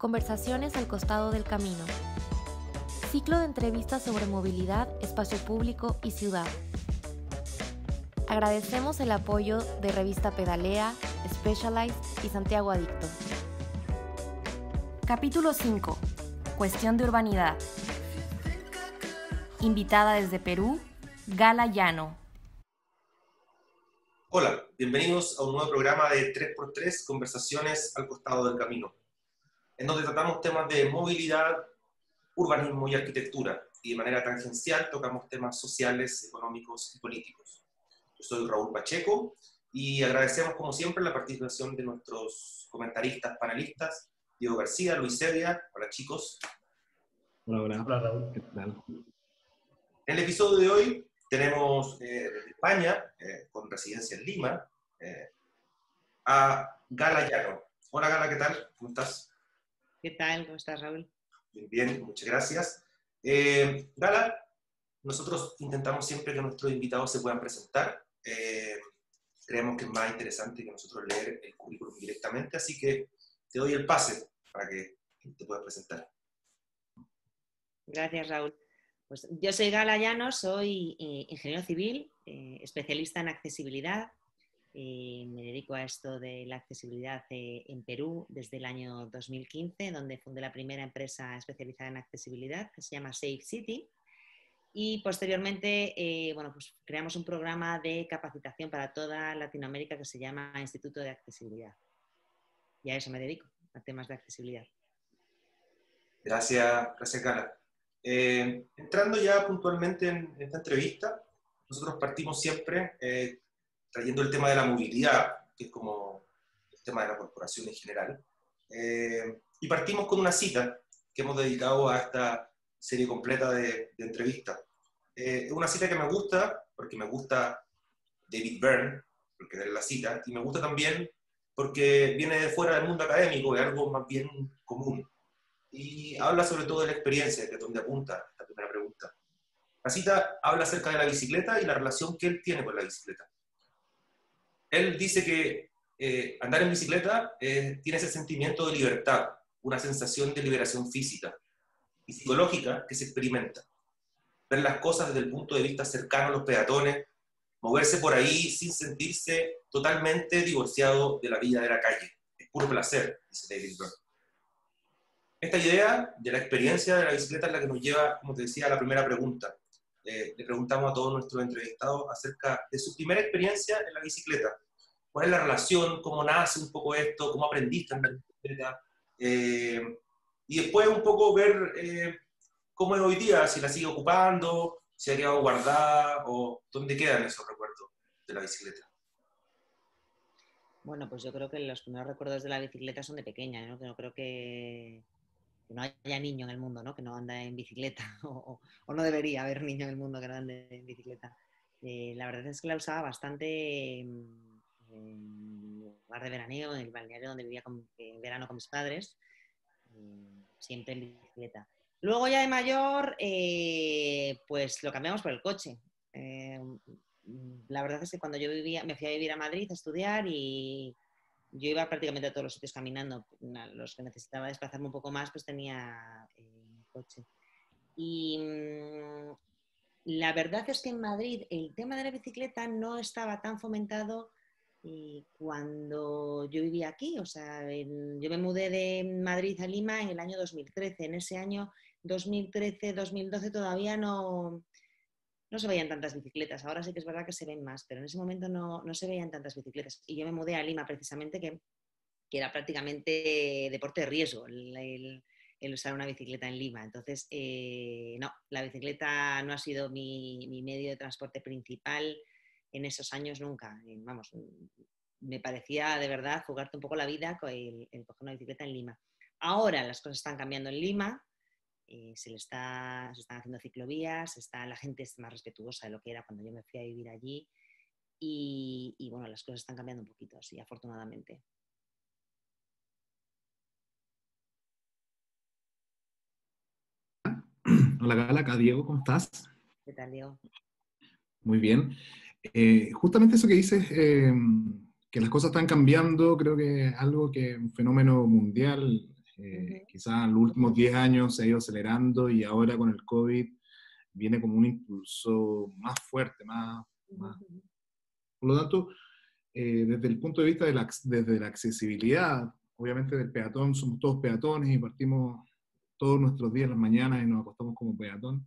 Conversaciones al costado del camino. Ciclo de entrevistas sobre movilidad, espacio público y ciudad. Agradecemos el apoyo de Revista Pedalea, Specialized y Santiago Adicto. Capítulo 5. Cuestión de urbanidad. Invitada desde Perú, Gala Llano. Hola, bienvenidos a un nuevo programa de 3x3 Conversaciones al costado del camino, en donde tratamos temas de movilidad, urbanismo y arquitectura, y de manera tangencial tocamos temas sociales, económicos y políticos. Yo soy Raúl Pacheco y agradecemos como siempre la participación de nuestros comentaristas, panelistas, Diego García, Luis Sedia. Hola chicos. Hola, hola. Hola Raúl. ¿Qué tal? En el episodio de hoy tenemos eh, desde España, eh, con residencia en Lima, eh, a Gala Llano. Hola Gala, ¿qué tal? ¿Cómo estás? ¿Qué tal? ¿Cómo estás, Raúl? Bien, bien, muchas gracias. Eh, Gala, nosotros intentamos siempre que nuestros invitados se puedan presentar. Eh, creemos que es más interesante que nosotros leer el currículum directamente, así que te doy el pase para que te puedas presentar. Gracias, Raúl. Pues yo soy Gala Llano, soy eh, ingeniero civil, eh, especialista en accesibilidad. Eh, me dedico a esto de la accesibilidad eh, en Perú desde el año 2015, donde fundé la primera empresa especializada en accesibilidad que se llama Safe City. Y posteriormente, eh, bueno, pues creamos un programa de capacitación para toda Latinoamérica que se llama Instituto de Accesibilidad. Y a eso me dedico, a temas de accesibilidad. Gracias, gracias Gala. Eh, entrando ya puntualmente en esta entrevista, nosotros partimos siempre trayendo el tema de la movilidad, que es como el tema de la corporación en general, eh, y partimos con una cita que hemos dedicado a esta serie completa de, de entrevistas. Eh, es una cita que me gusta, porque me gusta David Byrne, porque es la cita, y me gusta también porque viene de fuera del mundo académico, es algo más bien común. Y habla sobre todo de la experiencia, que es donde apunta esta primera pregunta. La cita habla acerca de la bicicleta y la relación que él tiene con la bicicleta. Él dice que eh, andar en bicicleta eh, tiene ese sentimiento de libertad, una sensación de liberación física y psicológica que se experimenta. Ver las cosas desde el punto de vista cercano a los peatones, moverse por ahí sin sentirse totalmente divorciado de la vida de la calle. Es puro placer, dice David Byrne. Esta idea de la experiencia de la bicicleta es la que nos lleva, como te decía, a la primera pregunta. Eh, le preguntamos a todos nuestros entrevistados acerca de su primera experiencia en la bicicleta. ¿Cuál es la relación? ¿Cómo nace un poco esto? ¿Cómo aprendiste en bicicleta? Eh, y después un poco ver eh, cómo es hoy día, si la sigue ocupando, si ha quedado guardada o dónde quedan esos recuerdos de la bicicleta. Bueno, pues yo creo que los primeros recuerdos de la bicicleta son de pequeña, ¿no? No creo que, que no haya niño en el mundo, ¿no? Que no anda en bicicleta, o, no debería haber niño en el mundo que no ande en bicicleta. Eh, la verdad es que la usaba bastante en lugar de veraneo, en el balneario donde vivía con- en verano con mis padres, eh, siempre en bicicleta. Luego ya de mayor, eh, pues lo cambiamos por el coche. Eh, la verdad es que cuando yo vivía, me fui a vivir a Madrid a estudiar y yo iba prácticamente a todos los sitios caminando. Los que necesitaba desplazarme un poco más, pues tenía eh, coche. Y mm, la verdad es que en Madrid el tema de la bicicleta no estaba tan fomentado eh, cuando yo vivía aquí. O sea, en- yo me mudé de Madrid a Lima en el año 2013. En ese año 2013-2012 todavía no, no se veían tantas bicicletas. Ahora sí que es verdad que se ven más, pero en ese momento no, no se veían tantas bicicletas. Y yo me mudé a Lima precisamente, que, que era prácticamente deporte de riesgo el, el- usar una bicicleta en Lima. Entonces, eh, no, la bicicleta no ha sido mi, mi medio de transporte principal en esos años nunca. Eh, Vamos, me parecía de verdad jugarte un poco la vida con el, el coger una bicicleta en Lima. Ahora las cosas están cambiando en Lima, eh, se, le está, se están haciendo ciclovías, está, la gente es más respetuosa de lo que era cuando yo me fui a vivir allí y, y, bueno, las cosas están cambiando un poquito, sí, afortunadamente. Hola Gala, acá Diego, ¿cómo estás? ¿Qué tal, Diego? Muy bien. Eh, justamente eso que dices, eh, que las cosas están cambiando, creo que es algo que un fenómeno mundial, eh, Ujú. que quizás en los últimos 10 años se ha ido acelerando y ahora con el COVID viene como un impulso más fuerte, más... más. Por lo tanto, eh, desde el punto de vista de la, desde la accesibilidad, obviamente del peatón, somos todos peatones y partimos todos nuestros días, las mañanas y nos acostamos como peatón.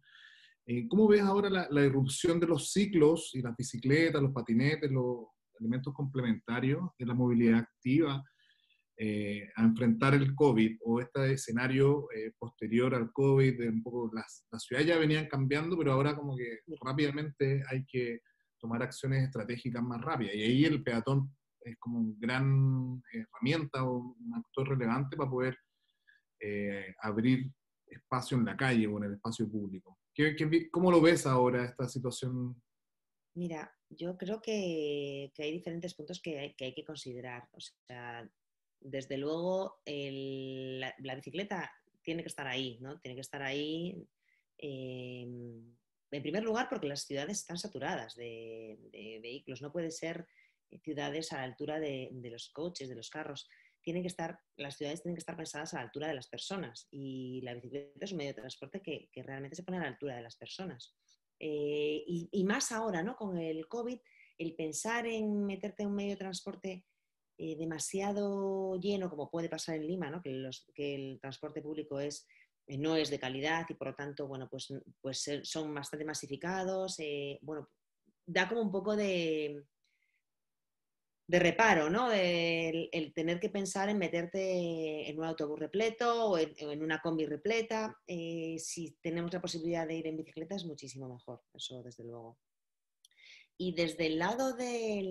Eh, ¿Cómo ves ahora la, la, irrupción de los ciclos y las bicicletas, los patinetes, los elementos complementarios de la movilidad activa eh, a enfrentar el COVID o este escenario eh, posterior al COVID? De un poco las, las ciudades ya venían cambiando, pero ahora como que rápidamente hay que tomar acciones estratégicas más rápidas. Y ahí el peatón es como una gran herramienta o un actor relevante para poder eh, abrir espacio en la calle o en el espacio público. ¿Qué, qué, cómo lo ves ahora esta situación? Mira, yo creo que, que hay diferentes puntos que hay, que hay, que considerar. O sea, desde luego la, bicicleta tiene que estar ahí, ¿no? Tiene que estar ahí. Eh, en primer lugar, porque las ciudades están saturadas de, vehículos. No puede ser ciudades a la altura de, los coches, de los carros. Tienen que estar, las ciudades tienen que estar pensadas a la altura de las personas y la bicicleta es un medio de transporte que, que realmente se pone a la altura de las personas. Eh, y, y, más ahora, ¿no? Con el COVID, el pensar en meterte en un medio de transporte eh, demasiado lleno, como puede pasar en Lima, ¿no? que, los, que el transporte público es eh, no es de calidad y por lo tanto, bueno, pues, pues son bastante masificados. Eh, bueno, da como un poco de, de reparo, ¿no? El, tener que pensar en meterte en un autobús repleto o en, en una combi repleta. Si tenemos la posibilidad de ir en bicicleta es muchísimo mejor, eso desde luego. Y desde el lado de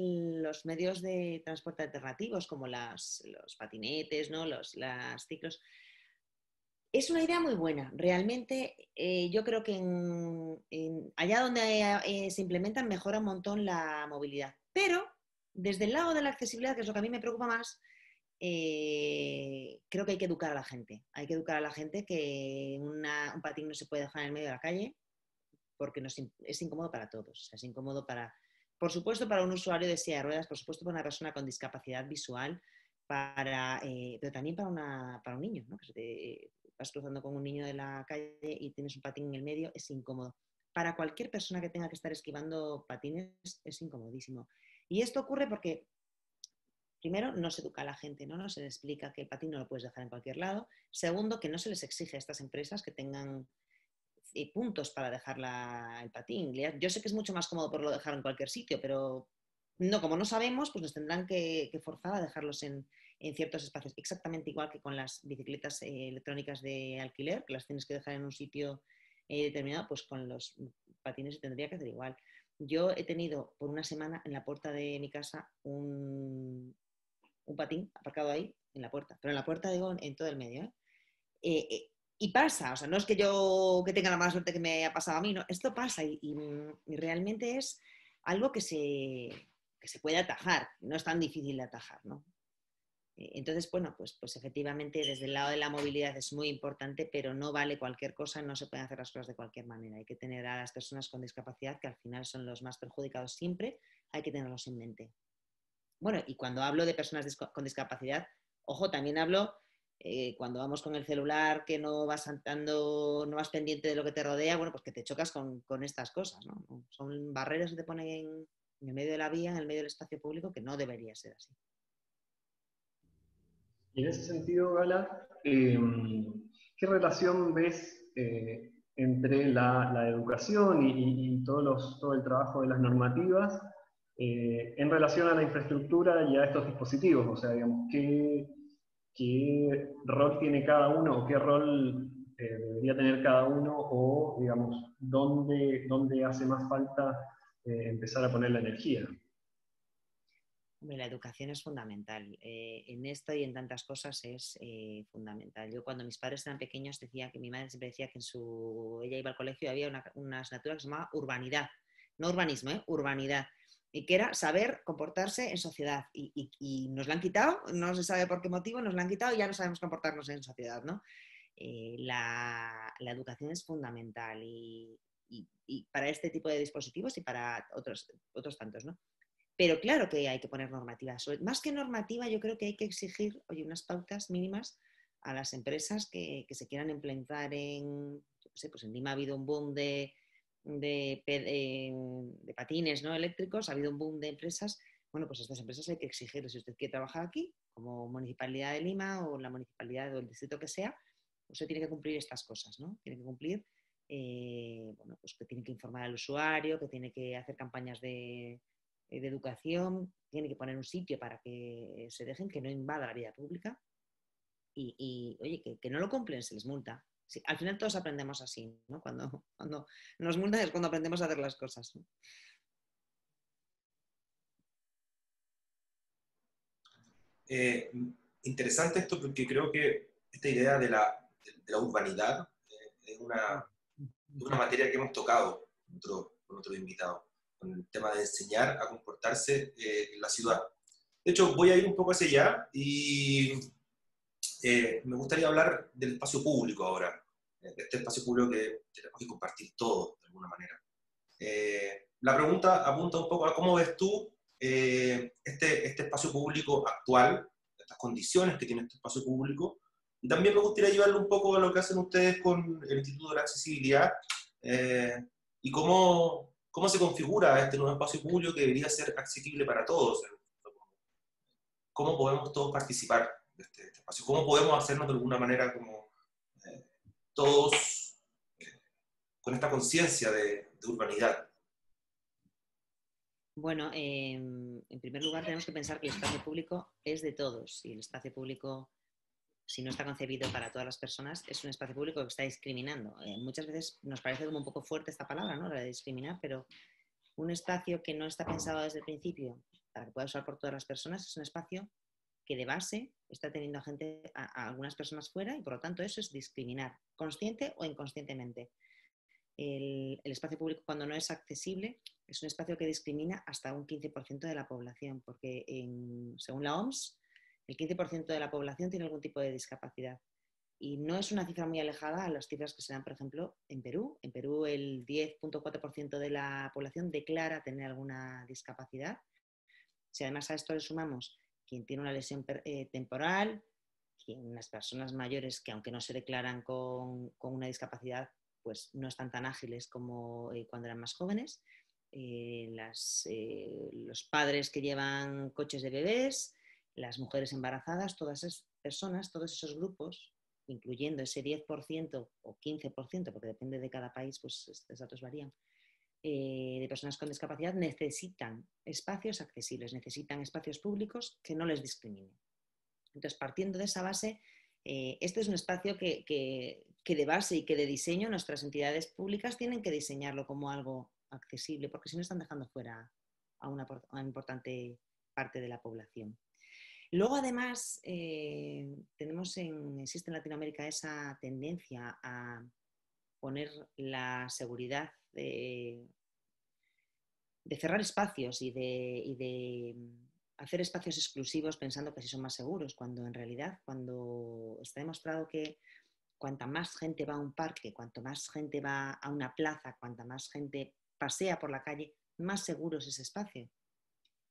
los medios de transporte alternativos, como las, los patinetes, ¿no? los las ciclos, es una idea muy buena. Realmente eh, yo creo que allá donde eh, se implementan mejora un montón la movilidad. Pero desde el lado de la accesibilidad, que es lo que a mí me preocupa más, eh, creo que hay que educar a la gente. Hay que educar a la gente que un patín no se puede dejar en el medio de la calle porque es, incómodo para todos. Es incómodo para, por supuesto, para un usuario de silla de ruedas, por supuesto, para una persona con discapacidad visual, para, eh, pero también para, un niño, ¿no? te, vas cruzando con un niño de la calle y tienes un patín en el medio, es incómodo. Para cualquier persona que tenga que estar esquivando patines es incomodísimo. Y esto ocurre porque, primero, no se educa a la gente, ¿no? no se le explica que el patín no lo puedes dejar en cualquier lado. Segundo, que no se les exige a estas empresas que tengan puntos para dejar la, el patín. Yo sé que es mucho más cómodo por lo dejar en cualquier sitio, pero no, como no sabemos, pues nos tendrán que, que forzar a dejarlos en, en ciertos espacios, exactamente igual que con las bicicletas eh, electrónicas de alquiler, que las tienes que dejar en un sitio eh, determinado, pues con los patines se tendría que hacer igual. Yo he tenido por una semana en la puerta de mi casa un, un patín aparcado ahí, en la puerta, pero en la puerta digo en todo el medio. ¿eh? Eh, eh, y pasa, o sea, no es que yo que tenga la mala suerte que me ha pasado a mí, no, esto pasa y, realmente es algo que se, que se puede atajar, no es tan difícil de atajar, ¿no? Entonces, bueno, pues, pues efectivamente desde el lado de la movilidad es muy importante, pero no vale cualquier cosa, no se pueden hacer las cosas de cualquier manera. Hay que tener a las personas con discapacidad, que al final son los más perjudicados siempre, hay que tenerlos en mente. Bueno, y cuando hablo de personas con discapacidad, ojo, también hablo eh, cuando vamos con el celular, que no vas andando, no vas pendiente de lo que te rodea, bueno, pues que te chocas con, con estas cosas, ¿no? Son barreras que te ponen en, en el medio de la vía, en el medio del espacio público, que no debería ser así. Y en ese sentido, Gala, eh, ¿qué relación ves eh, entre la, la educación y, y todos los, todo el trabajo de las normativas eh, en relación a la infraestructura y a estos dispositivos? O sea, digamos, ¿qué, qué rol tiene cada uno o qué rol eh, debería tener cada uno o, digamos, dónde, dónde hace más falta eh, empezar a poner la energía? La educación es fundamental. Eh, en esto y en tantas cosas es fundamental. Yo cuando mis padres eran pequeños decía que mi madre siempre decía que en su ella iba al colegio y había una, una asignatura que se llamaba urbanidad, no urbanismo, ¿eh? urbanidad, y que era saber comportarse en sociedad. Y, y, y, nos la han quitado, no se sabe por qué motivo, nos la han quitado y ya no sabemos comportarnos en sociedad. ¿no? Eh, la, la, educación es fundamental y, y, para este tipo de dispositivos y para otros, otros tantos. ¿no? Pero claro que hay que poner normativas. Más que normativa, yo creo que hay que exigir, oye, unas pautas mínimas a las empresas que, se quieran implementar en, yo sé, pues en Lima ha habido un boom de, de, de, patines ¿no? eléctricos, ha habido un boom de empresas. Bueno, pues a estas empresas hay que exigirles, si usted quiere trabajar aquí, como Municipalidad de Lima o la Municipalidad o el distrito que sea, usted tiene que cumplir estas cosas, ¿no? Tiene que cumplir, eh, bueno, pues que tiene que informar al usuario, que tiene que hacer campañas de, de educación, tiene que poner un sitio para que se dejen, que no invada la vida pública. Y, oye, que, no lo cumplen, se les multa. Al final todos aprendemos así, ¿no? Cuando, cuando nos multan es cuando aprendemos a hacer las cosas. Eh, interesante esto porque creo que esta idea de la, urbanidad eh, es una, materia que hemos tocado con otro, con invitado con el tema de enseñar a comportarse eh, en la ciudad. De hecho, voy a ir un poco hacia allá y me gustaría hablar del espacio público ahora, este espacio público que tenemos que compartir todos de alguna manera. Eh, la pregunta apunta un poco a cómo ves tú este, este espacio público actual, estas condiciones que tiene este espacio público, y también me gustaría llevarlo un poco a lo que hacen ustedes con el Instituto de la Accesibilidad y cómo, ¿Cómo se configura este nuevo espacio público que debería ser accesible para todos? ¿Cómo podemos todos participar de este, este espacio? ¿Cómo podemos hacernos de alguna manera como eh, todos con esta conciencia de, urbanidad? Bueno, em, en primer lugar tenemos que pensar que el espacio público es de todos y el espacio público si no está concebido para todas las personas, es un espacio público que está discriminando. Eh, muchas veces nos parece como un poco fuerte esta palabra, ¿no? La de discriminar, pero un espacio que no está pensado desde el principio para que pueda usar por todas las personas es un espacio de base está teniendo a gente, a, algunas personas fuera y por lo tanto eso es discriminar, consciente o inconscientemente. El, espacio público cuando no es accesible es un espacio que discrimina hasta un 15% de la población, porque según la OMS, el 15% de la población tiene algún tipo de discapacidad. Y no es una cifra muy alejada a las cifras que se dan, por ejemplo, en Perú. En Perú el 10.4% de la población declara tener alguna discapacidad. Si además a esto le sumamos quien tiene una lesión eh, temporal, las personas mayores que aunque no se declaran con, una discapacidad, pues no están tan ágiles como eh, cuando eran más jóvenes, eh, los padres que llevan coches de bebés, las mujeres embarazadas, todas esas personas, todos esos grupos, incluyendo ese 10% o 15%, porque depende de cada país, pues estos datos varían, eh, de personas con discapacidad necesitan espacios accesibles, necesitan espacios públicos que no les discriminen. Entonces, partiendo de esa base, eh, este es un espacio que, de base y que de diseño nuestras entidades públicas tienen que diseñarlo como algo accesible, porque si no están dejando fuera a una importante parte de la población. Luego, además, eh, tenemos en, existe en Latinoamérica esa tendencia a poner la seguridad de, cerrar espacios y de, hacer espacios exclusivos pensando que así son más seguros, cuando en realidad, cuando está demostrado que cuanta más gente va a un parque, cuanto más gente va a una plaza, cuanta más gente pasea por la calle, más seguro es ese espacio.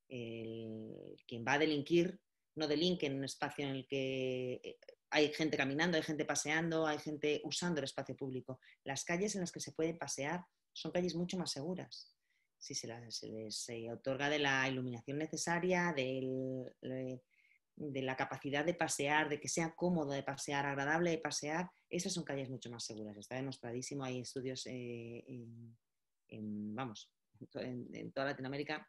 quien va a delinquir no delinquen en un espacio en el que eh, hay gente caminando, hay gente paseando, hay gente usando el espacio público. Las calles en las que se puede pasear son calles mucho más seguras. Si se, les otorga de la iluminación necesaria, de la capacidad de pasear, de que sea cómodo de pasear, agradable de pasear, esas son calles mucho más seguras. Está demostradísimo, hay estudios eh, en, vamos, en toda Latinoamérica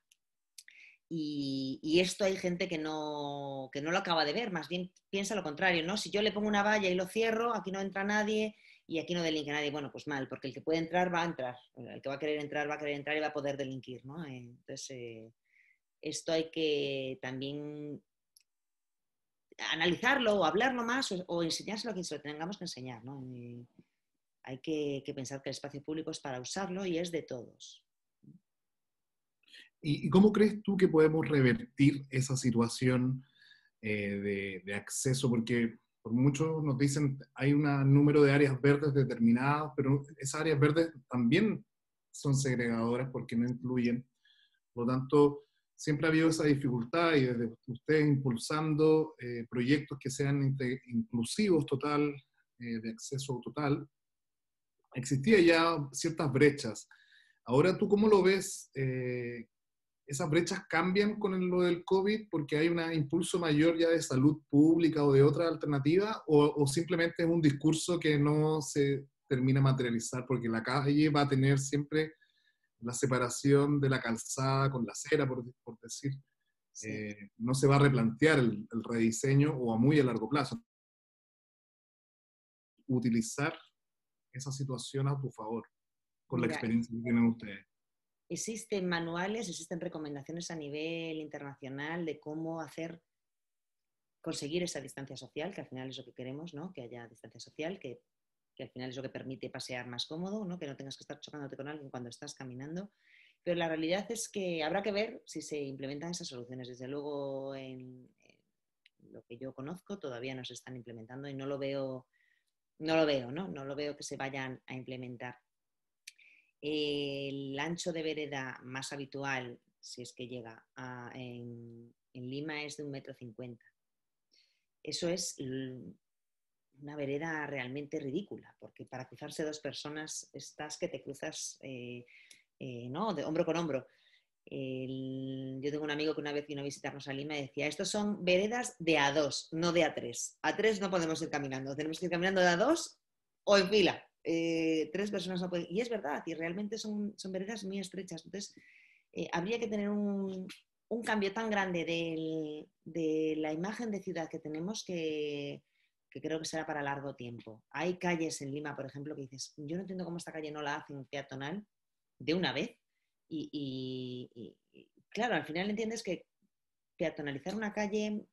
y, esto hay gente que no, que no lo acaba de ver, más bien piensa lo contrario, ¿no? Si yo le pongo una valla y lo cierro, aquí no entra nadie y aquí no delinque nadie, bueno, pues mal, porque el que puede entrar va a entrar, el que va a querer entrar va a querer entrar y va a poder delinquir, ¿no? Entonces, eh, esto hay que también analizarlo o hablarlo más o, enseñárselo a quien se lo tengamos que enseñar, ¿no? hay que pensar que el espacio público es para usarlo y es de todos. ¿Y, cómo crees tú que podemos revertir esa situación eh, de, acceso? Porque por muchos nos dicen hay un número de áreas verdes determinadas, pero esas áreas verdes también son segregadoras porque no incluyen. Por lo tanto, siempre ha habido esa dificultad y desde ustedes impulsando eh, proyectos que sean inclusivos total, eh, de acceso total, existía ya ciertas brechas. Ahora, ¿tú cómo lo ves? Eh, ¿Esas brechas cambian con lo del COVID porque hay un impulso mayor ya de salud pública o de otra alternativa? ¿O, o simplemente es un discurso que no se termina materializar porque la calle va a tener siempre la separación de la calzada con la acera, por, por decir, eh, no se va a replantear el, rediseño o a muy a largo plazo. Utilizar esa situación a tu favor, con la experiencia que tienen ustedes. Existen manuales, existen recomendaciones a nivel internacional de cómo hacer, conseguir esa distancia social, que al final es lo que queremos, ¿no? Que haya distancia social, que que al final es lo que permite pasear más cómodo, ¿no? que no tengas que estar chocándote con alguien cuando estás caminando. Pero la realidad es que habrá que ver si se implementan esas soluciones. Desde luego, en, lo que yo conozco, todavía no se están implementando y no lo veo, no lo veo, ¿no? No lo veo que se vayan a implementar. El ancho de vereda más habitual, si es que llega en, en Lima, es de un metro cincuenta. Eso es una vereda realmente ridícula, porque para cruzarse dos personas estás que te cruzas eh, eh, ¿no? de hombro con hombro. yo tengo un amigo que una vez vino a visitarnos a Lima y decía, estos son veredas de A2, no de A3. A3 no podemos ir caminando, tenemos que ir caminando de A2 o en fila. Eh, tres personas no pueden. Y es verdad, y realmente son, son veredas muy estrechas. Entonces, habría que tener un, un cambio tan grande de la imagen de ciudad que tenemos que, que creo que será para largo tiempo. Hay calles en Lima, por ejemplo, que dices, yo no entiendo cómo esta calle no la hacen peatonal de una vez. Y, claro, al final entiendes que peatonalizar una calle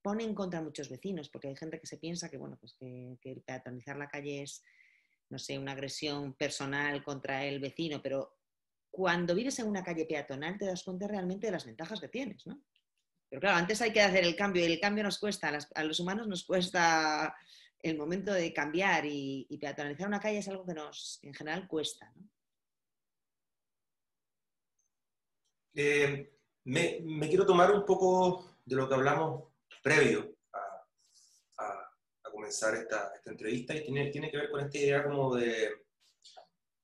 pone en contra a muchos vecinos, porque hay gente que se piensa que, bueno, pues que, que peatonalizar la calle es, no sé, una agresión personal contra el vecino, pero cuando vives en una calle peatonal te das cuenta realmente de las ventajas que tienes, ¿no? Pero claro, antes hay que hacer el cambio y el cambio nos cuesta, a, los humanos nos cuesta el momento de cambiar y, peatonalizar una calle es algo que nos en general cuesta. Eh, me, quiero tomar un poco de lo que hablamos previo comenzar esta, entrevista y tiene, tiene, que ver con esta idea como de,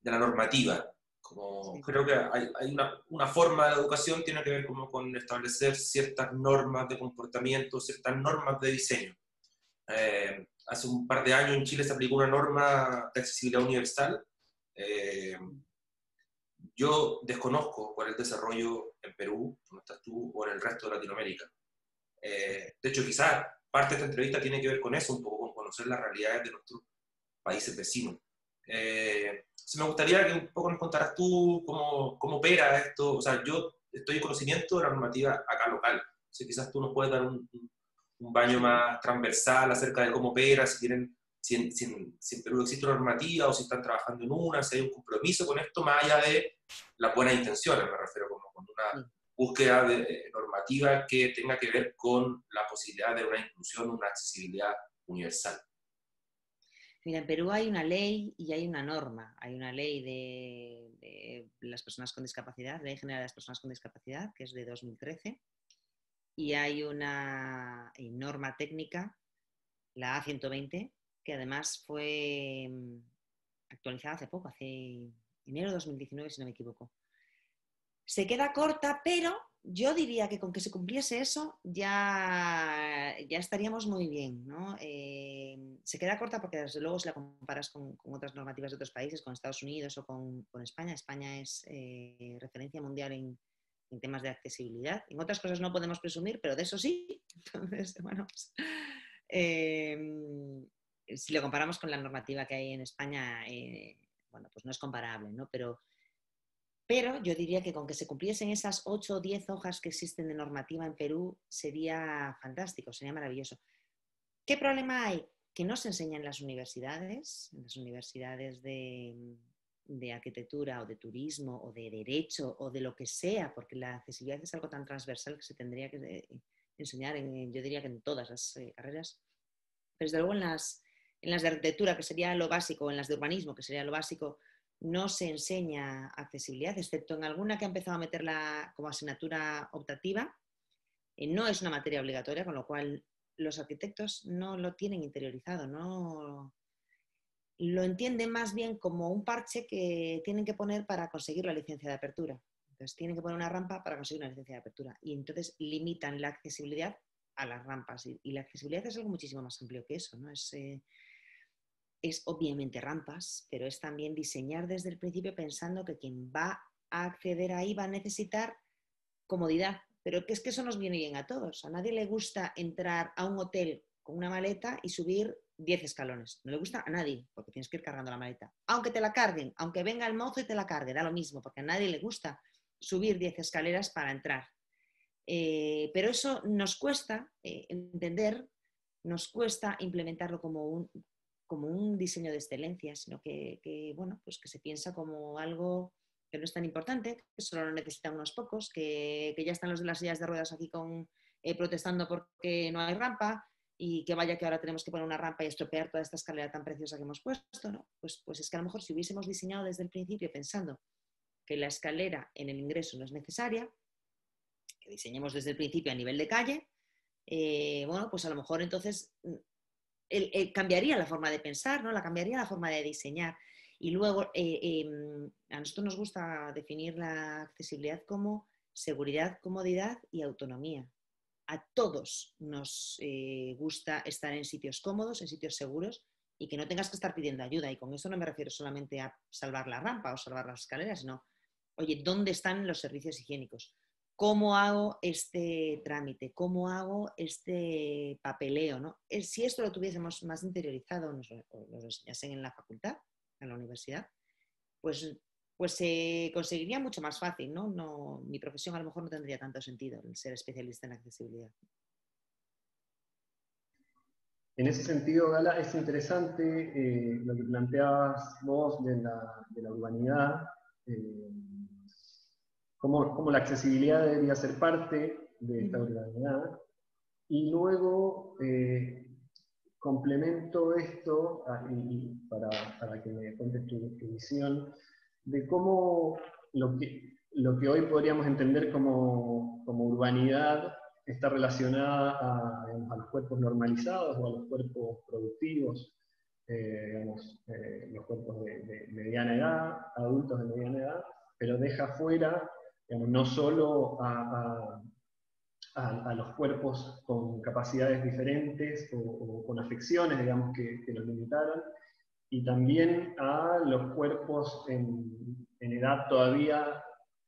de la normativa. Como creo que hay, una, forma de educación tiene que ver como con establecer ciertas normas de comportamiento, ciertas normas de diseño. Eh, hace un par de años en Chile se aplicó una norma de accesibilidad universal. Eh, yo desconozco cuál es el desarrollo en Perú, donde estás tú, o en el resto de Latinoamérica. Eh, de hecho, quizás parte de esta entrevista tiene que ver con eso, un poco conocer las realidades de nuestros países vecinos. Eh, me gustaría que un poco nos contaras tú cómo, cómo opera esto. O sea, yo estoy en conocimiento de la normativa acá local. Si quizás tú nos puedes dar un, un, baño más transversal acerca de cómo opera, si tienen si en, si, en, Perú existe una normativa o si están trabajando en una, si hay un compromiso con esto, más allá de las buenas intenciones, me refiero como con una búsqueda de, eh, normativa que tenga que ver con la posibilidad de una inclusión, una accesibilidad universal. Mira, en Perú hay una ley y hay una norma. Hay una ley de, las personas con discapacidad, Ley General de las Personas con Discapacidad, que es de 2013, y hay una norma técnica, la A120, que además fue mm, actualizada hace poco, hace enero de 2019, si no me equivoco. Se queda corta, pero yo diría que con que se cumpliese eso ya, ya estaríamos muy bien. ¿no? Eh, se queda corta porque desde luego si la comparas con, otras normativas de otros países, con Estados Unidos o con, España, España es eh, referencia mundial en, temas de accesibilidad. En otras cosas no podemos presumir, pero de eso sí. Entonces, bueno, pues, eh, si lo comparamos con la normativa que hay en España, bueno, pues no es comparable, ¿no? Pero pero yo diría que con que se cumpliesen esas 8 o 10 hojas que existen de normativa en Perú sería fantástico, sería maravilloso. ¿Qué problema hay? Que no se enseña en las universidades, en las universidades de, arquitectura o de turismo o de derecho o de lo que sea, porque la accesibilidad es algo tan transversal que se tendría que eh, enseñar, en, yo diría que en todas las eh, carreras. Pero desde luego en las, en las de arquitectura, que sería lo básico, en las de urbanismo, que sería lo básico, no se enseña accesibilidad, excepto en alguna que ha empezado a meterla como asignatura optativa. Eh, no es una materia obligatoria, con lo cual los arquitectos no lo tienen interiorizado, no lo entienden más bien como un parche que tienen que poner para conseguir la licencia de apertura. Entonces tienen que poner una rampa para conseguir una licencia de apertura y entonces limitan la accesibilidad a las rampas y, la accesibilidad es algo muchísimo más amplio que eso, ¿no? Es, eh, es obviamente rampas, pero es también diseñar desde el principio pensando que quien va a acceder ahí va a necesitar comodidad, pero que es que eso nos viene bien a todos. A nadie le gusta entrar a un hotel con una maleta y subir 10 escalones. No le gusta a nadie, porque tienes que ir cargando la maleta. Aunque te la carguen, aunque venga el mozo y te la cargue, da lo mismo, porque a nadie le gusta subir 10 escaleras para entrar. Eh, pero eso nos cuesta eh, entender, nos cuesta implementarlo como un, como un diseño de excelencia, sino que, bueno, pues que se piensa como algo que no es tan importante, que solo lo necesitan unos pocos, que, ya están los de las sillas de ruedas aquí con, eh, protestando porque no hay rampa y que vaya que ahora tenemos que poner una rampa y estropear toda esta escalera tan preciosa que hemos puesto, ¿no? Pues, pues es que a lo mejor si hubiésemos diseñado desde el principio pensando que la escalera en el ingreso no es necesaria, que diseñemos desde el principio a nivel de calle, eh, bueno, pues a lo mejor entonces cambiaría la forma de pensar, ¿no? la cambiaría la forma de diseñar. Y luego, eh, em, a nosotros nos gusta definir la accesibilidad como seguridad, comodidad y autonomía. A todos nos eh, gusta estar en sitios cómodos, en sitios seguros y que no tengas que estar pidiendo ayuda. Y con eso no me refiero solamente a salvar la rampa o salvar las escaleras, sino, oye, ¿dónde están los servicios higiénicos? ¿Cómo hago este trámite? ¿Cómo hago este papeleo? ¿no? Si esto lo tuviésemos más interiorizado, nos lo, enseñasen en la facultad, en la universidad, pues, pues se conseguiría mucho más fácil. No, mi profesión a lo mejor no tendría tanto sentido el ser especialista en accesibilidad. En ese sentido, Gala, es interesante eh, lo que planteabas vos de la, de la urbanidad. Eh, cómo, la accesibilidad debería ser parte de esta urbanidad. Y luego eh, complemento esto, ah, para, que me cuentes tu, visión, de cómo lo que, lo que hoy podríamos entender como, urbanidad está relacionada a, los cuerpos normalizados o a los cuerpos productivos, eh, eh, los cuerpos de, de, mediana edad, adultos de mediana edad, pero deja fuera no solo a, los cuerpos con capacidades diferentes o, con afecciones, digamos, que, los limitaran, y también a los cuerpos en, edad todavía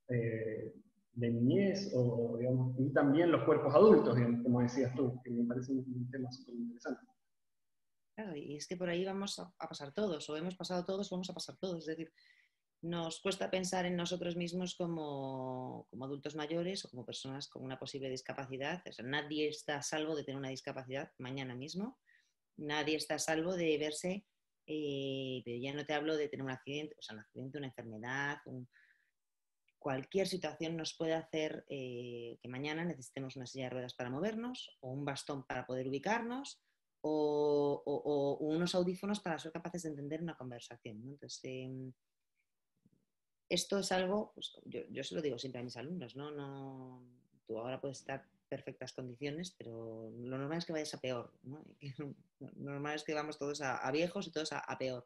eh, de niñez, o, y también los cuerpos adultos, como decías tú, que me parece un, tema súper interesante. Claro, y es que por ahí vamos a, a, pasar todos, o hemos pasado todos, o vamos a pasar todos. Es decir, nos cuesta pensar en nosotros mismos como, adultos mayores o como personas con una posible discapacidad. nadie está a salvo de tener una discapacidad mañana mismo. Nadie está a salvo de verse, eh, pero ya no te hablo de tener un accidente, o sea, un accidente, una enfermedad, cualquier situación nos puede hacer eh, que mañana necesitemos una silla de ruedas para movernos o un bastón para poder ubicarnos o, unos audífonos para ser capaces de entender una conversación. Entonces, em, esto es algo, pues, yo, se lo digo siempre a mis alumnos, ¿no? no tú ahora puedes estar perfectas condiciones, pero lo normal es que vayas a peor, ¿no? Lo normal es que vamos todos a, viejos y todos a, peor.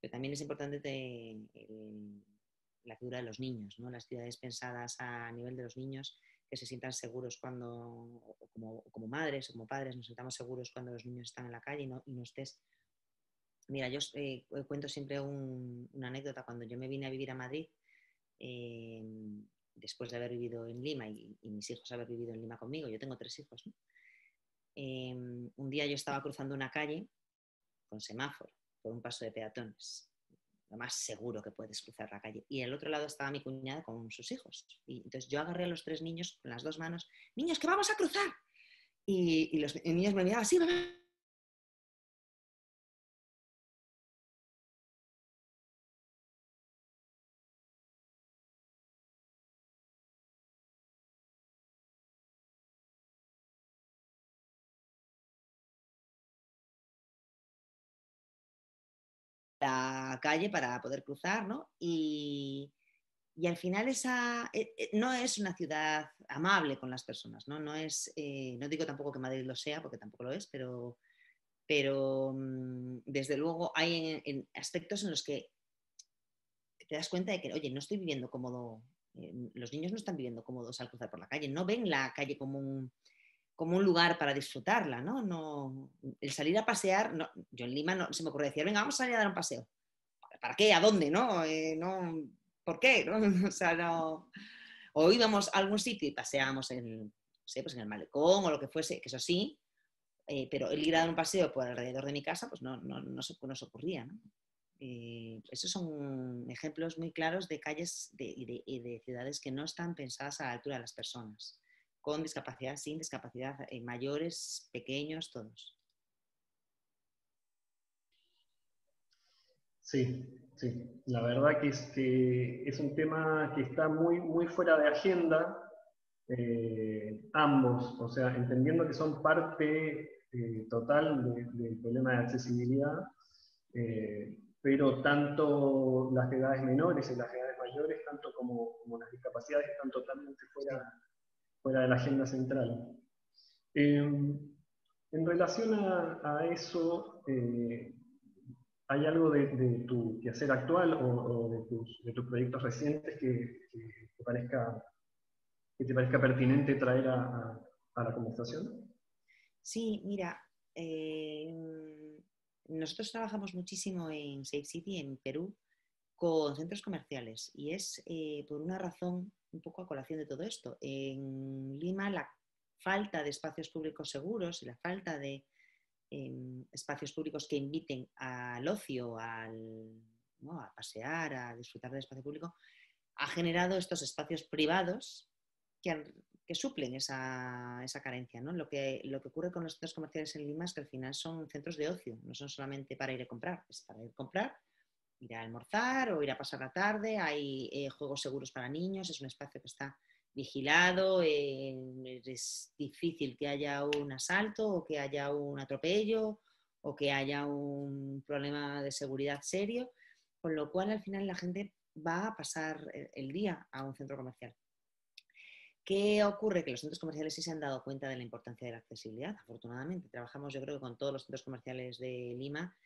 Pero también es importante la figura de los niños, ¿no? Las ciudades pensadas a nivel de los niños, que se sientan seguros cuando, como, madres o como padres, nos sentamos seguros cuando los niños están en la calle y no, y no estés Mira, yo eh, cuento siempre una anécdota. Cuando yo me vine a vivir a Madrid, em, después de haber vivido en Lima y, mis hijos haber vivido en Lima conmigo, yo tengo tres hijos, em, un día yo estaba cruzando una calle con semáforo por un paso de peatones, lo más seguro que puedes cruzar la calle. Y al otro lado estaba mi cuñada con sus hijos. Y entonces yo agarré a los tres niños con las dos manos, niños, que vamos a cruzar. Y, los niños me miraban, sí, mamá, calle para poder cruzar, ¿no? Y, y al final esa eh, eh, no es una ciudad amable con las personas, ¿no? No es, eh, no digo tampoco que Madrid lo sea, porque tampoco lo es, pero, pero mm, desde luego hay aspectos en los que te das cuenta de que, oye, no estoy viviendo cómodo, los niños no están viviendo cómodos al cruzar por la calle, no ven la calle como un, como un lugar para disfrutarla, ¿no? no el salir a pasear, yo en Lima no se me ocurre decir, venga, vamos a salir a dar un paseo. ¿Para qué? ¿A dónde? ¿No? Eh, ¿Por qué? ¿no? O sea, no... O íbamos a algún sitio y paseábamos en, pues en el malecón o lo que fuese, que eso sí, eh, pero el ir a dar un paseo por alrededor de mi casa, pues no, no, no, se, nos ocurría. Eh, esos son ejemplos muy claros de calles y de, de, ciudades que no están pensadas a la altura de las personas con discapacidad, sin discapacidad, mayores, pequeños, todos. Sí, sí. La verdad que es, que es un tema que está muy, muy fuera de agenda, eh, ambos, o sea, entendiendo que son parte eh, total del problema de accesibilidad, pero tanto las edades menores y las edades mayores, tanto como, como las discapacidades, están totalmente fuera, fuera de la agenda central. En relación a, eso, eh, ¿hay algo de, tu quehacer actual o, de, tus, proyectos recientes que, te parezca, que te parezca pertinente traer a, la conversación? Sí, mira, em, nosotros trabajamos muchísimo en Safe City, en Perú, con centros comerciales y es eh, por una razón un poco a colación de todo esto. En Lima la falta de espacios públicos seguros y la falta de espacios públicos que inviten al ocio, al, a pasear, a disfrutar del espacio público, ha generado estos espacios privados que, que suplen esa, esa carencia. ¿no? Lo, que, lo que ocurre con los centros comerciales en Lima es que al final son centros de ocio, no son solamente para ir a comprar, es para ir a comprar ir a almorzar o ir a pasar la tarde, hay eh, juegos seguros para niños, es un espacio que está vigilado, es difícil que haya un asalto o que haya un atropello o que haya un problema de seguridad serio, con lo cual al final la gente va a pasar el día a un centro comercial. ¿Qué ocurre? Que los centros comerciales sí se han dado cuenta de la importancia de la accesibilidad. Afortunadamente, trabajamos yo creo con todos los centros comerciales de Lima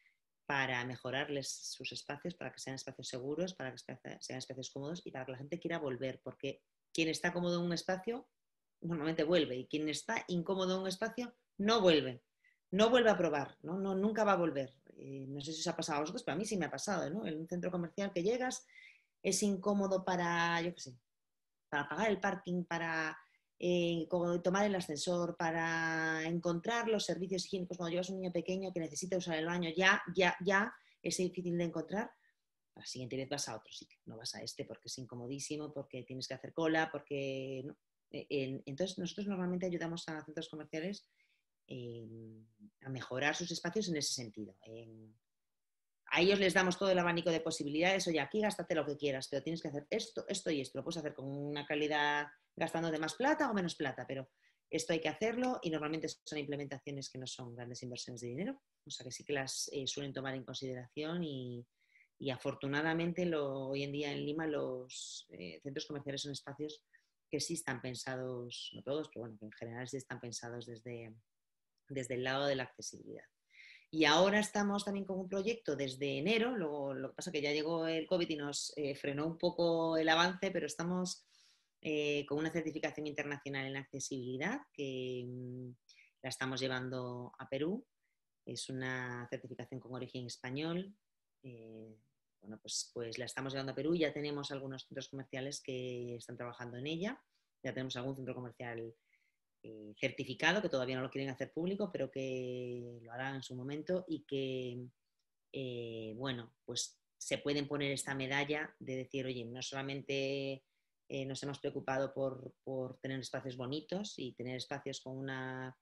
para mejorarles sus espacios, para que sean espacios seguros, para que sean espacios cómodos y para que la gente quiera volver, porque quien está cómodo en un espacio normalmente vuelve y quien está incómodo en un espacio no vuelve, no vuelve a probar, no, no nunca va a volver. Eh, no sé si os ha pasado a vosotros, pero a mí sí me ha pasado, ¿no? En un centro comercial que llegas es incómodo para, yo qué sé, para pagar el parking, para eh, tomar el ascensor, para encontrar los servicios higiénicos cuando llevas un niño pequeño que necesita usar el baño, ya, ya, ya es difícil de encontrar. La siguiente vez vas a otro sitio, no vas a este porque es incomodísimo, porque tienes que hacer cola, porque... E, entonces nosotros normalmente ayudamos a centros comerciales a mejorar sus espacios en ese sentido. a ellos les damos todo el abanico de posibilidades, oye, aquí gástate lo que quieras, pero tienes que hacer esto, esto y esto. Lo puedes hacer con una calidad gastando de más plata o menos plata, pero esto hay que hacerlo y normalmente son implementaciones que no son grandes inversiones de dinero, o sea que sí que las eh, suelen tomar en consideración y, afortunadamente hoy en día en Lima los eh, centros comerciales son espacios que sí están pensados, no todos, pero bueno, que en general sí están pensados desde, desde el lado de la accesibilidad. Y ahora estamos también con un proyecto desde enero, luego lo que pasa es que ya llegó el COVID y nos eh, frenó un poco el avance, pero estamos eh, con una certificación internacional en accesibilidad que mm, la estamos llevando a Perú. Es una certificación con origen español. Eh, bueno, pues, pues la estamos llevando a Perú. Ya tenemos algunos centros comerciales que están trabajando en ella. Ya tenemos algún centro comercial eh, certificado que todavía no lo quieren hacer público, pero que lo harán en su momento y que, bueno, pues se pueden poner esta medalla de decir, oye, no solamente eh, nos hemos preocupado por, tener espacios bonitos y tener espacios con una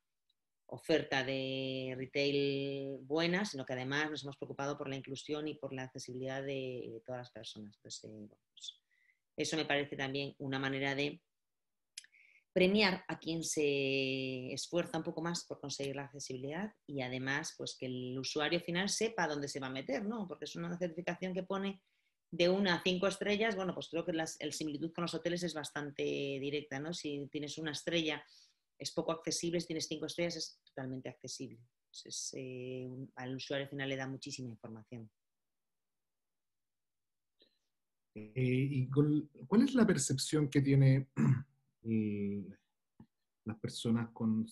oferta de retail buena, sino que además nos hemos preocupado por la inclusión y por la accesibilidad de, todas las personas. Entonces, eh, pues, eso me parece también una manera de, premiar a quien se esfuerza un poco más por conseguir la accesibilidad y además pues que el usuario final sepa dónde se va a meter, ¿no? Porque es una certificación que pone de una a cinco estrellas, bueno, pues creo que el similitud con los hoteles es bastante directa, ¿no? Si tienes una estrella es poco accesible, si tienes cinco estrellas es totalmente accesible. Entonces, eh, al usuario final le da muchísima información. Eh, ¿Y cuál es la percepción que tiene las personas con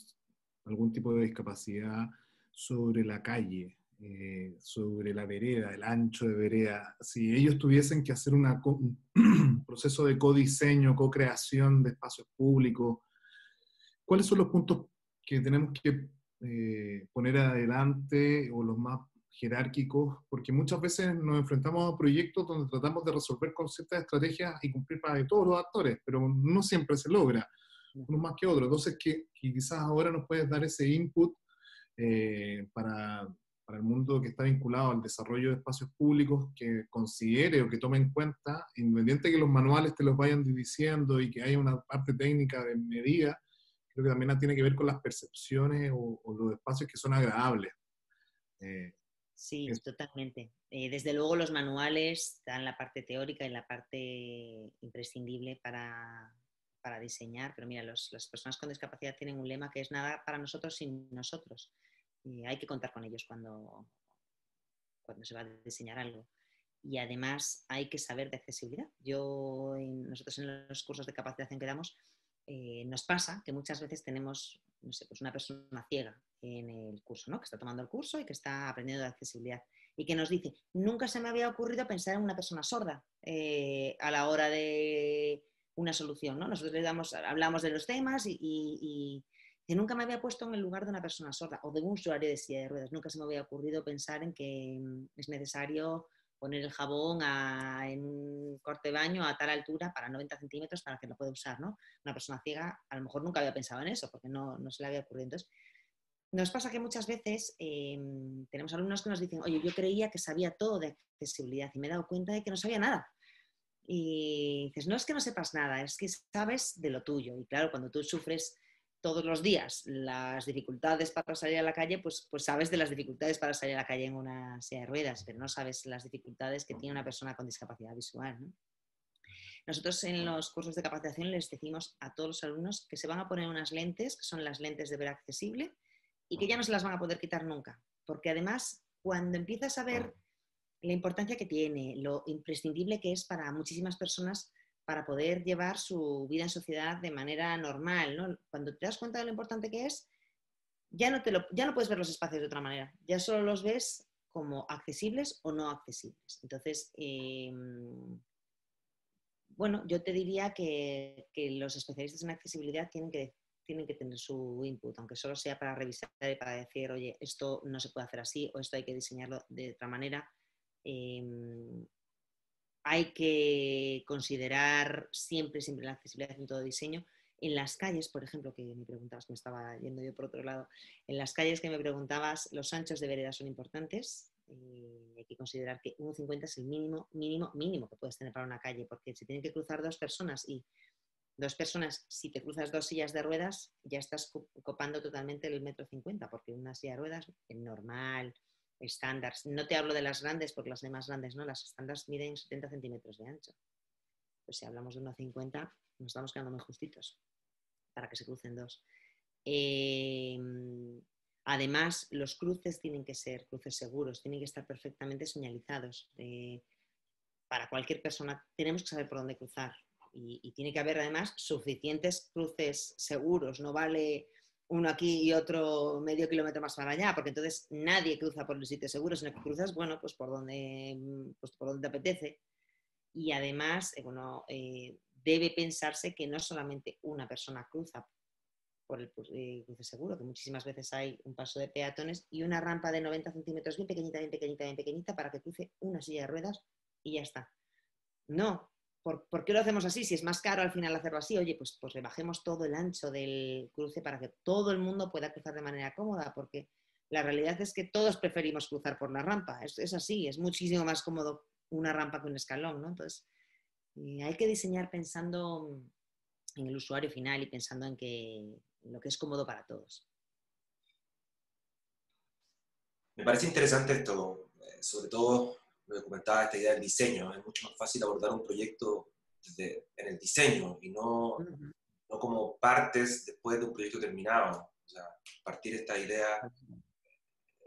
algún tipo de discapacidad sobre la calle? Eh, sobre la vereda, el ancho de vereda, si ellos tuviesen que hacer un proceso de codiseño, co-creación de espacios públicos, ¿cuáles son los puntos que tenemos que eh, poner adelante o los más jerárquicos? Porque muchas veces nos enfrentamos a proyectos donde tratamos de resolver con ciertas estrategias y cumplir para todos los actores, pero no siempre se logra, unos más que otros. Entonces, que, quizás ahora nos puedes dar ese input eh, para para el mundo que está vinculado al desarrollo de espacios públicos que considere o que tome en cuenta, independiente de que los manuales te los vayan diciendo y que haya una parte técnica de medida, creo que también tiene que ver con las percepciones o, los espacios que son agradables. Eh, sí, totalmente. Eh, desde luego los manuales dan la parte teórica y la parte imprescindible para, para diseñar, pero mira, las personas con discapacidad tienen un lema que es nada para nosotros sin nosotros hay que contar con ellos cuando, cuando se va a diseñar algo. Y además hay que saber de accesibilidad. Yo, nosotros en los cursos de capacitación que damos, eh, nos pasa que muchas veces tenemos no sé, pues una persona ciega en el curso, ¿no? que está tomando el curso y que está aprendiendo de accesibilidad y que nos dice, nunca se me había ocurrido pensar en una persona sorda eh, a la hora de una solución. ¿no? Nosotros le damos, hablamos de los temas y, que nunca me había puesto en el lugar de una persona sorda o de un usuario de silla de ruedas. Nunca se me había ocurrido pensar en que mm, es necesario poner el jabón en un corte de baño a tal altura para 90 centímetros para que lo pueda usar, ¿no? Una persona ciega a lo mejor nunca había pensado en eso porque no, no se le había ocurrido. Entonces, nos pasa que muchas veces em, tenemos alumnos que nos dicen, oye, yo creía que sabía todo de accesibilidad y me he dado cuenta de que no sabía nada. Y dices, no es que no sepas nada, es que sabes de lo tuyo. Y claro, cuando tú sufres todos los días las dificultades para salir a la calle, pues, pues sabes de las dificultades para salir a la calle en una silla de ruedas, pero no sabes las dificultades que tiene una persona con discapacidad visual. Nosotros en los cursos de capacitación les decimos a todos los alumnos que se van a poner unas lentes, que son las lentes de ver accesible, y que ya no se las van a poder quitar nunca, porque además cuando empiezas a ver la importancia que tiene, lo imprescindible que es para muchísimas personas para poder llevar su vida en sociedad de manera normal. ¿no? Cuando te das cuenta de lo importante que es, ya no, te lo, ya no puedes ver los espacios de otra manera, ya solo los ves como accesibles o no accesibles. Entonces, em, bueno, yo te diría que, los especialistas en accesibilidad tienen que, tienen que tener su input, aunque solo sea para revisar y para decir, oye, esto no se puede hacer así o esto hay que diseñarlo de otra manera. Em, hay que considerar siempre, siempre la accesibilidad en todo diseño. En las calles, por ejemplo, que me preguntabas, me estaba yendo yo por otro lado, en las calles que me preguntabas, los anchos de vereda son importantes. Eh, hay que considerar que 1,50 es el mínimo, mínimo, mínimo que puedes tener para una calle, porque si tienen que cruzar dos personas y dos personas, si te cruzas dos sillas de ruedas, ya estás copando totalmente el metro cincuenta, porque una silla de ruedas es normal, estándar. No te hablo de las grandes, porque las demás grandes no, las estándares miden 70 centímetros de ancho. Pues si hablamos de 1,50, nos estamos quedando muy justitos para que se crucen dos. Em, además, los cruces tienen que ser cruces seguros, tienen que estar perfectamente señalizados. Para cualquier persona tenemos que saber por dónde cruzar y, tiene que haber además suficientes cruces seguros. No vale uno aquí y otro medio kilómetro más para allá, porque entonces nadie cruza por el sitio seguro, sino que cruzas, bueno, pues por donde, pues por donde te apetece. Y además, eh, bueno, eh, debe pensarse que no solamente una persona cruza por el eh, cruce seguro, que muchísimas veces hay un paso de peatones y una rampa de 90 centímetros bien pequeñita, bien pequeñita, bien pequeñita para que cruce una silla de ruedas y ya está. No, ¿Por, qué lo hacemos así? Si es más caro al final hacerlo así, oye, pues, pues rebajemos todo el ancho del cruce para que todo el mundo pueda cruzar de manera cómoda, porque la realidad es que todos preferimos cruzar por la rampa. Es, así, es muchísimo más cómodo una rampa que un escalón, ¿no? Entonces, hay que diseñar pensando en el usuario final y pensando en, que, lo que es cómodo para todos. Me parece interesante esto, eh, sobre todo lo que comentaba, esta idea del diseño. Es mucho más fácil abordar un proyecto en el diseño y no, no como partes después de un proyecto terminado. O sea, partir esta idea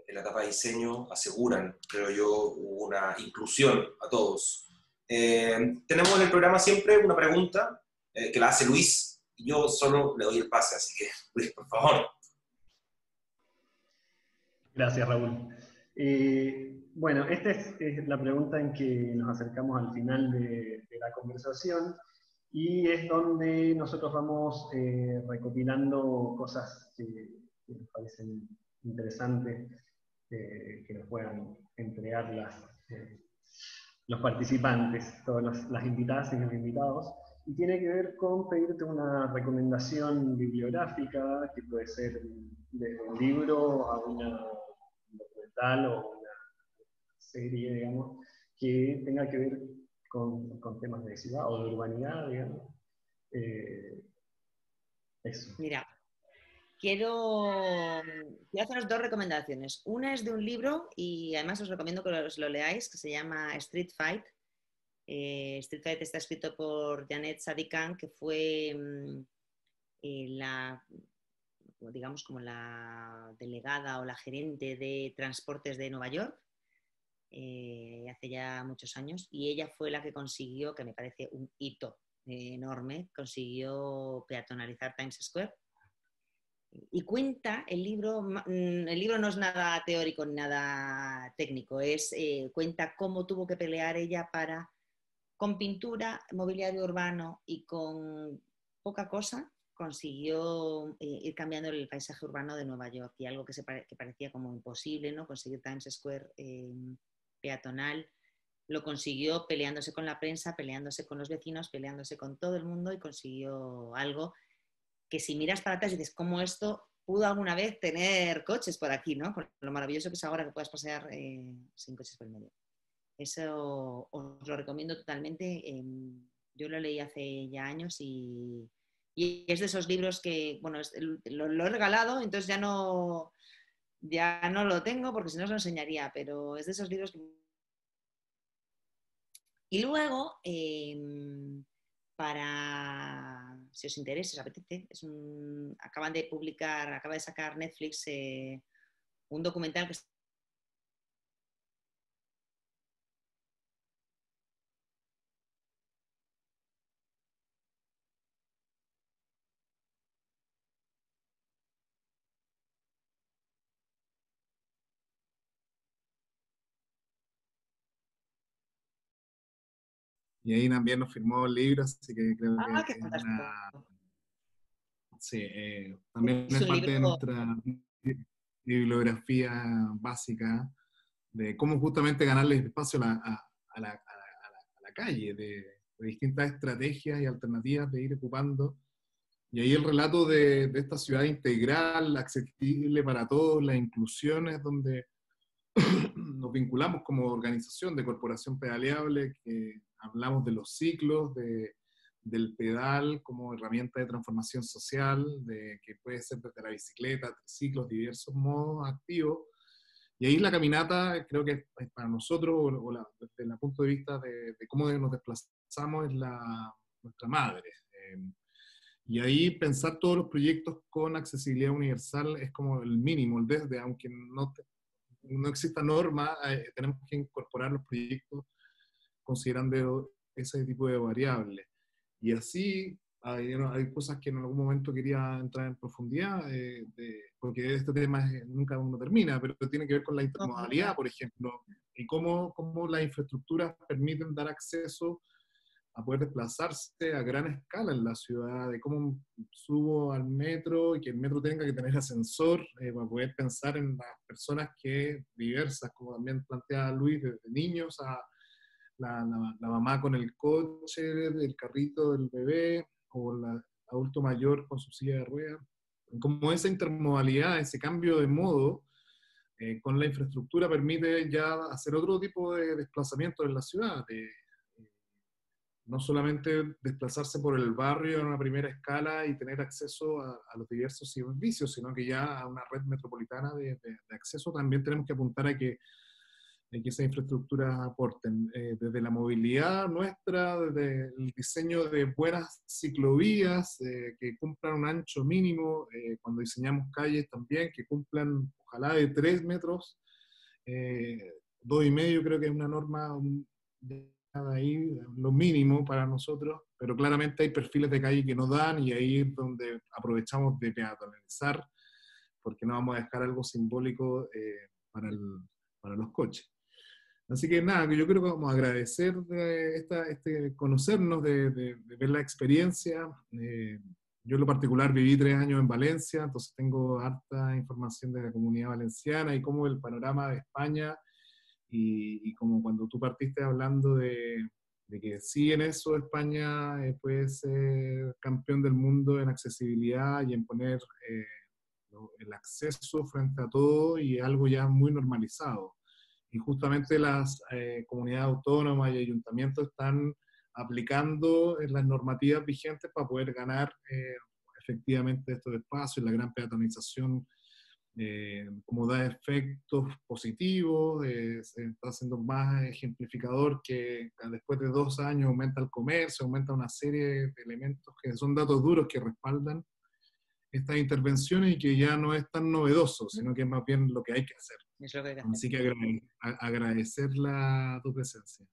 en la etapa de diseño aseguran, creo yo, una inclusión a todos. Eh, tenemos en el programa siempre una pregunta eh, que la hace Luis y yo solo le doy el pase, así que Luis, por favor. Gracias, Raúl. Eh, bueno, esta es, la pregunta en que nos acercamos al final de, la conversación y es donde nosotros vamos recopilando cosas que, nos parecen interesantes que nos puedan entregar las, los participantes, todas las, invitadas y los invitados, y tiene que ver con pedirte una recomendación bibliográfica, que puede ser desde un libro a una documental o una serie, digamos, que tenga que ver con, temas de ciudad o de urbanidad, digamos. Eh, eso. Mira, quiero, quiero haceros dos recomendaciones. Una es de un libro y además os recomiendo que os lo leáis, que se llama Street Fight. Eh, Street Fight está escrito por Janet Sadikan, que fue mm, eh, la, digamos, como la delegada o la gerente de transportes de Nueva York eh, hace ya muchos años y ella fue la que consiguió, que me parece un hito enorme, consiguió peatonalizar Times Square. Y cuenta el libro, mm, el libro no es nada teórico ni nada técnico, es eh, cuenta cómo tuvo que pelear ella para, con pintura, mobiliario urbano y con poca cosa, consiguió eh, ir cambiando el paisaje urbano de Nueva York y algo que, se que parecía como imposible, ¿no? Conseguir Times Square eh, peatonal, lo consiguió peleándose con la prensa, peleándose con los vecinos, peleándose con todo el mundo y consiguió algo que si miras para atrás y dices, ¿cómo esto pudo alguna vez tener coches por aquí, ¿no? lo maravilloso que es ahora que puedas pasear eh, sin coches por el medio. Eso os lo recomiendo totalmente. Em, yo lo leí hace ya años y, es de esos libros que, bueno, lo, he regalado, entonces ya no, ya no lo tengo porque si no os lo enseñaría, pero es de esos libros que... Y luego, em, para si os interesa, os apetece, es acaban de publicar, acaba de sacar Netflix eh, un documental que Y ahí también nos firmó libros, así que creo ah, que es Sí, eh, también es, parte de nuestra bibliografía básica de cómo justamente ganarle espacio a la, a, la, a la calle, de, distintas estrategias y alternativas de ir ocupando. Y ahí el relato de, de, esta ciudad integral, accesible para todos, las inclusiones, donde nos vinculamos como organización de corporación pedaleable, que hablamos de los ciclos, de, del pedal como herramienta de transformación social, de, que puede ser desde la bicicleta, ciclos, diversos modos activos. Y ahí la caminata, creo que para nosotros, o, desde el punto de vista de, cómo nos desplazamos, es la, nuestra madre. Eh, y ahí pensar todos los proyectos con accesibilidad universal es como el mínimo, el desde, aunque no, no exista norma, eh, tenemos que incorporar los proyectos considerando ese tipo de variables. Y así hay, hay, cosas que en algún momento quería entrar en profundidad, eh, porque este tema nunca uno termina, pero tiene que ver con la intermodalidad, por ejemplo, y cómo, cómo las infraestructuras permiten dar acceso a poder desplazarse a gran escala en la ciudad, de cómo subo al metro y que el metro tenga que tener ascensor eh, para poder pensar en las personas que diversas, como también plantea Luis, desde niños a la, la, mamá con el coche, el carrito del bebé, o el adulto mayor con su silla de ruedas. Como esa intermodalidad, ese cambio de modo eh, con la infraestructura permite ya hacer otro tipo de desplazamiento en la ciudad, de, no solamente desplazarse por el barrio en una primera escala y tener acceso a, los diversos servicios, sino que ya a una red metropolitana de, acceso también tenemos que apuntar a que, que esas infraestructuras aporten, eh, desde la movilidad nuestra, desde el diseño de buenas ciclovías eh, que cumplan un ancho mínimo, eh, cuando diseñamos calles también, que cumplan ojalá de tres metros, dos y medio creo que es una norma ahí, lo mínimo para nosotros, pero claramente hay perfiles de calle que nos dan y ahí es donde aprovechamos de peatonalizar, porque no vamos a dejar algo simbólico eh, para, el, para, los coches. Así que nada, yo creo que vamos a agradecer de esta, este, conocernos, de, de, ver la experiencia. Eh, yo en lo particular viví tres años en Valencia, entonces tengo harta información de la comunidad valenciana y cómo el panorama de España y, como cuando tú partiste hablando de, que sí en eso España eh, puede ser campeón del mundo en accesibilidad y en poner eh, el acceso frente a todo y algo ya muy normalizado. Y justamente las eh, comunidades autónomas y ayuntamientos están aplicando las normativas vigentes para poder ganar efectivamente estos espacios, la gran peatonización eh, como da efectos positivos, eh, está haciendo más ejemplificador que después de dos años aumenta el comercio, aumenta una serie de elementos que son datos duros que respaldan estas intervenciones y que ya no es tan novedoso, sino que es más bien lo que hay que hacer. Así que agradecer la, tu presencia.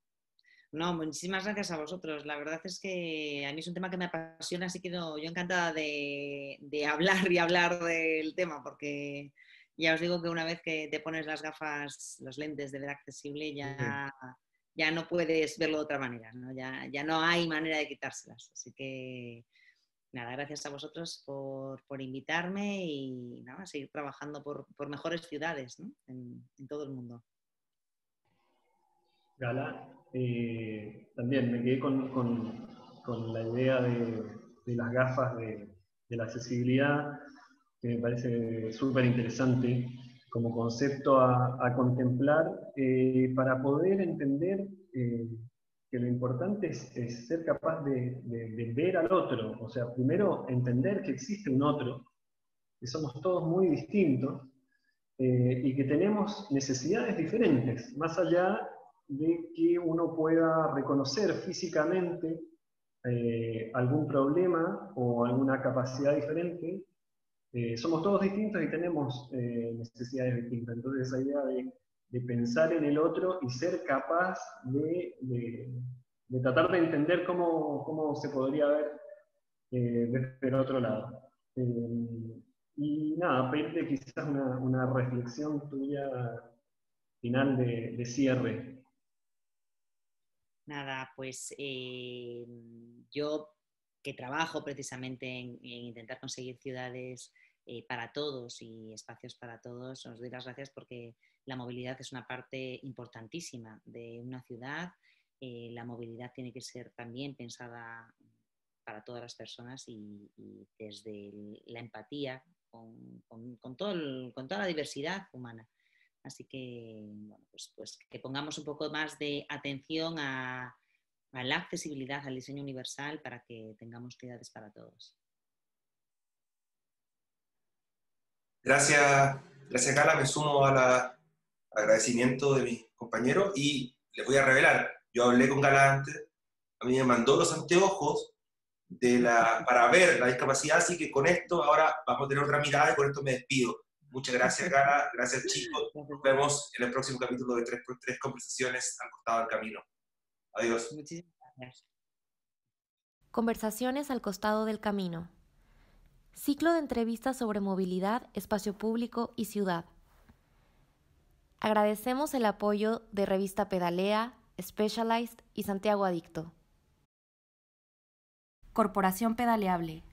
No, muchísimas gracias a vosotros. La verdad es que a mí es un tema que me apasiona, así que yo encantada de, hablar y hablar del tema, porque ya os digo que una vez que te pones las gafas, los lentes de ver accesible, ya, ya no puedes verlo de otra manera, ¿no? Ya, ya no hay manera de quitárselas. Así que nada, gracias a vosotros por, invitarme y nada, seguir trabajando por, mejores ciudades en, en todo el mundo. Gala, eh, también me quedé con, con, la idea de, de las gafas de, de, la accesibilidad, que me parece súper interesante como concepto a, a contemplar eh, para poder entender eh, que lo importante es, ser capaz de, de, ver al otro, o sea, primero entender que existe un otro, que somos todos muy distintos y que tenemos necesidades diferentes, más allá de que uno pueda reconocer físicamente eh, algún problema o alguna capacidad diferente. Eh, somos todos distintos y tenemos eh, necesidades distintas. Entonces esa idea de, pensar en el otro y ser capaz de, tratar de entender cómo, se podría ver desde el otro lado. y nada, pedirte quizás una, reflexión tuya final de cierre. Nada, pues eh, yo que trabajo precisamente en, intentar conseguir ciudades eh, para todos y espacios para todos, os doy las gracias porque la movilidad es una parte importantísima de una ciudad. Eh, la movilidad tiene que ser también pensada para todas las personas y, desde la empatía con, con toda la diversidad humana. Así que, bueno, pues, pues, que pongamos un poco más de atención a, la accesibilidad, al diseño universal para que tengamos ciudades para todos. Gracias, gracias Carla. Me sumo al agradecimiento de mis compañeros y les voy a revelar. Yo hablé con Gala antes, a mí me mandó los anteojos para ver la discapacidad, así que con esto ahora vamos a tener otra mirada y con esto me despido. Muchas gracias, Gara. Gracias, chicos. Nos vemos en el próximo capítulo de 3x3 Conversaciones al costado del camino. Adiós. Muchísimas gracias. Conversaciones al costado del camino. Ciclo de entrevistas sobre movilidad, espacio público y ciudad. Agradecemos el apoyo de Revista Pedalea, Specialized y Santiago Adicto. Corporación Pedaleable